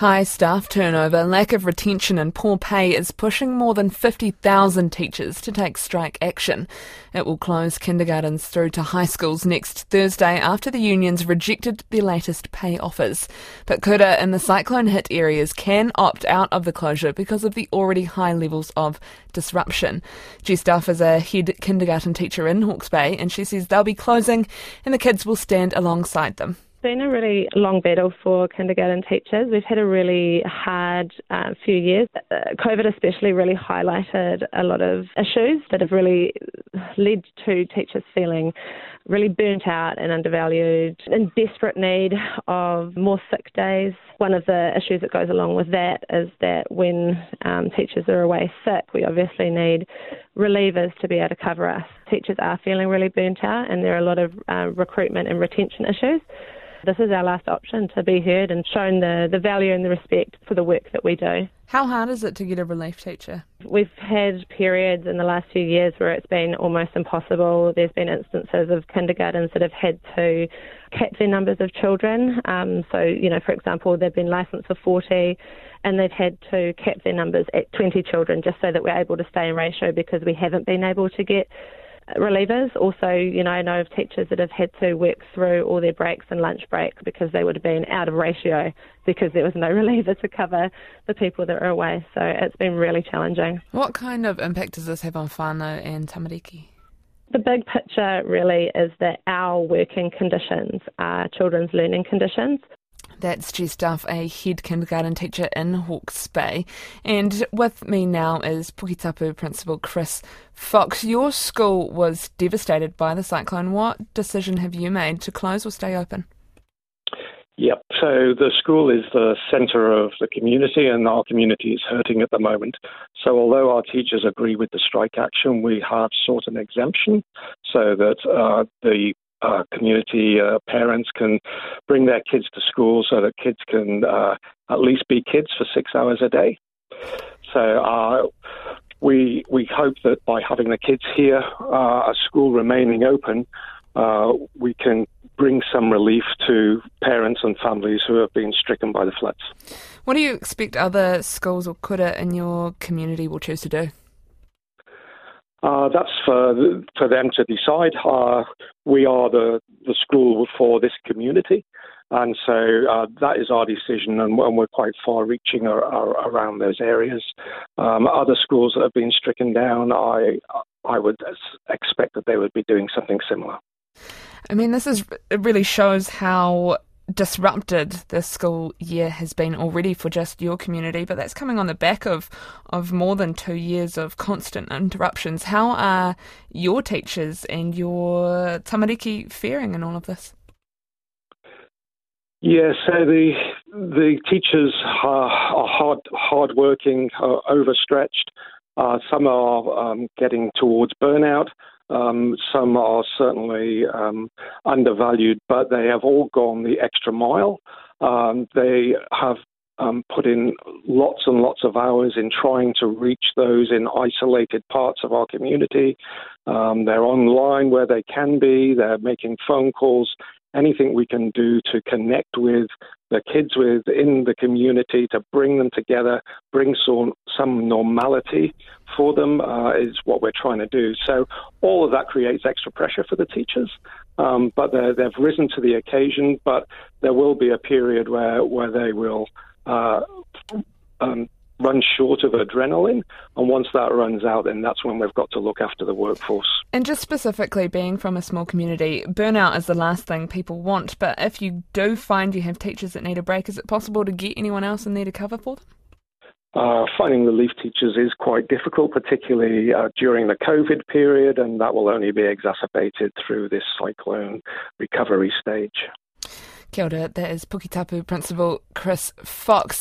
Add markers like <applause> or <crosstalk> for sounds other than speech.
High staff turnover, lack of retention, and poor pay is pushing more than 50,000 teachers to take strike action. It will close kindergartens through to high schools next Thursday after the unions rejected their latest pay offers. But Kura in the cyclone hit areas can opt out of the closure because of the already high levels of disruption. Jess Duff is a head kindergarten teacher in Hawke's Bay, and she says they'll be closing and the kids will stand alongside them been a really long battle for kindergarten teachers. We've had a really hard uh, few years. Uh, COVID especially really highlighted a lot of issues that have really led to teachers feeling really burnt out and undervalued, in desperate need of more sick days. One of the issues that goes along with that is that when um, teachers are away sick, we obviously need relievers to be able to cover us. Teachers are feeling really burnt out, and there are a lot of uh, recruitment and retention issues. This is our last option to be heard and shown the, the value and the respect for the work that we do. How hard is it to get a relief teacher? We've had periods in the last few years where it's been almost impossible. There's been instances of kindergartens that have had to cap their numbers of children. Um, so, you know, for example, they've been licensed for 40 and they've had to cap their numbers at 20 children just so that we're able to stay in ratio because we haven't been able to get relievers. Also, you know, I know of teachers that have had to work through all their breaks and lunch break because they would have been out of ratio because there was no <laughs> reliever to cover the people that are away. So it's been really challenging. What kind of impact does this have on whānau and tamariki? The big picture really is that our working conditions are children's learning conditions. That's Jess Duff, a head kindergarten teacher in Hawke's Bay. And with me now is Puketapu Principal Chris Fox. Your school was devastated by the cyclone. What decision have you made to close or stay open? Yep. So the school is the centre of the community, and our community is hurting at the moment. So although our teachers agree with the strike action, we have sought an exemption so that uh, the uh, community uh, parents can bring their kids to school so that kids can uh, at least be kids for six hours a day. So uh, we we hope that by having the kids here, uh, a school remaining open, uh, we can bring some relief to parents and families who have been stricken by the floods. What do you expect other schools or kura in your community will choose to do? Uh, that's for for them to decide. Uh, we are the the school for this community, and so uh, that is our decision, and, and we're quite far-reaching around those areas. Um, other schools that have been stricken down, I I would expect that they would be doing something similar. I mean, this is it really shows how disrupted this school year has been already for just your community, but that's coming on the back of, of more than two years of constant interruptions. How are your teachers and your tamariki faring in all of this? Yeah, so the the teachers are, are hard hard working, uh, overstretched. Uh, some are um, getting towards burnout. Um, some are certainly um, undervalued, but they have all gone the extra mile. Um, they have um, put in lots and lots of hours in trying to reach those in isolated parts of our community. Um, they're online where they can be, they're making phone calls anything we can do to connect with the kids within the community to bring them together, bring some, some normality for them uh, is what we're trying to do. So all of that creates extra pressure for the teachers, um, but they've risen to the occasion. But there will be a period where where they will. Uh, um, run short of adrenaline. And once that runs out, then that's when we've got to look after the workforce. And just specifically being from a small community, burnout is the last thing people want. But if you do find you have teachers that need a break, is it possible to get anyone else in there to cover for them? Uh, finding relief teachers is quite difficult, particularly uh, during the COVID period, and that will only be exacerbated through this cyclone recovery stage. Kia ora, that is Puketapu Principal Chris Fox.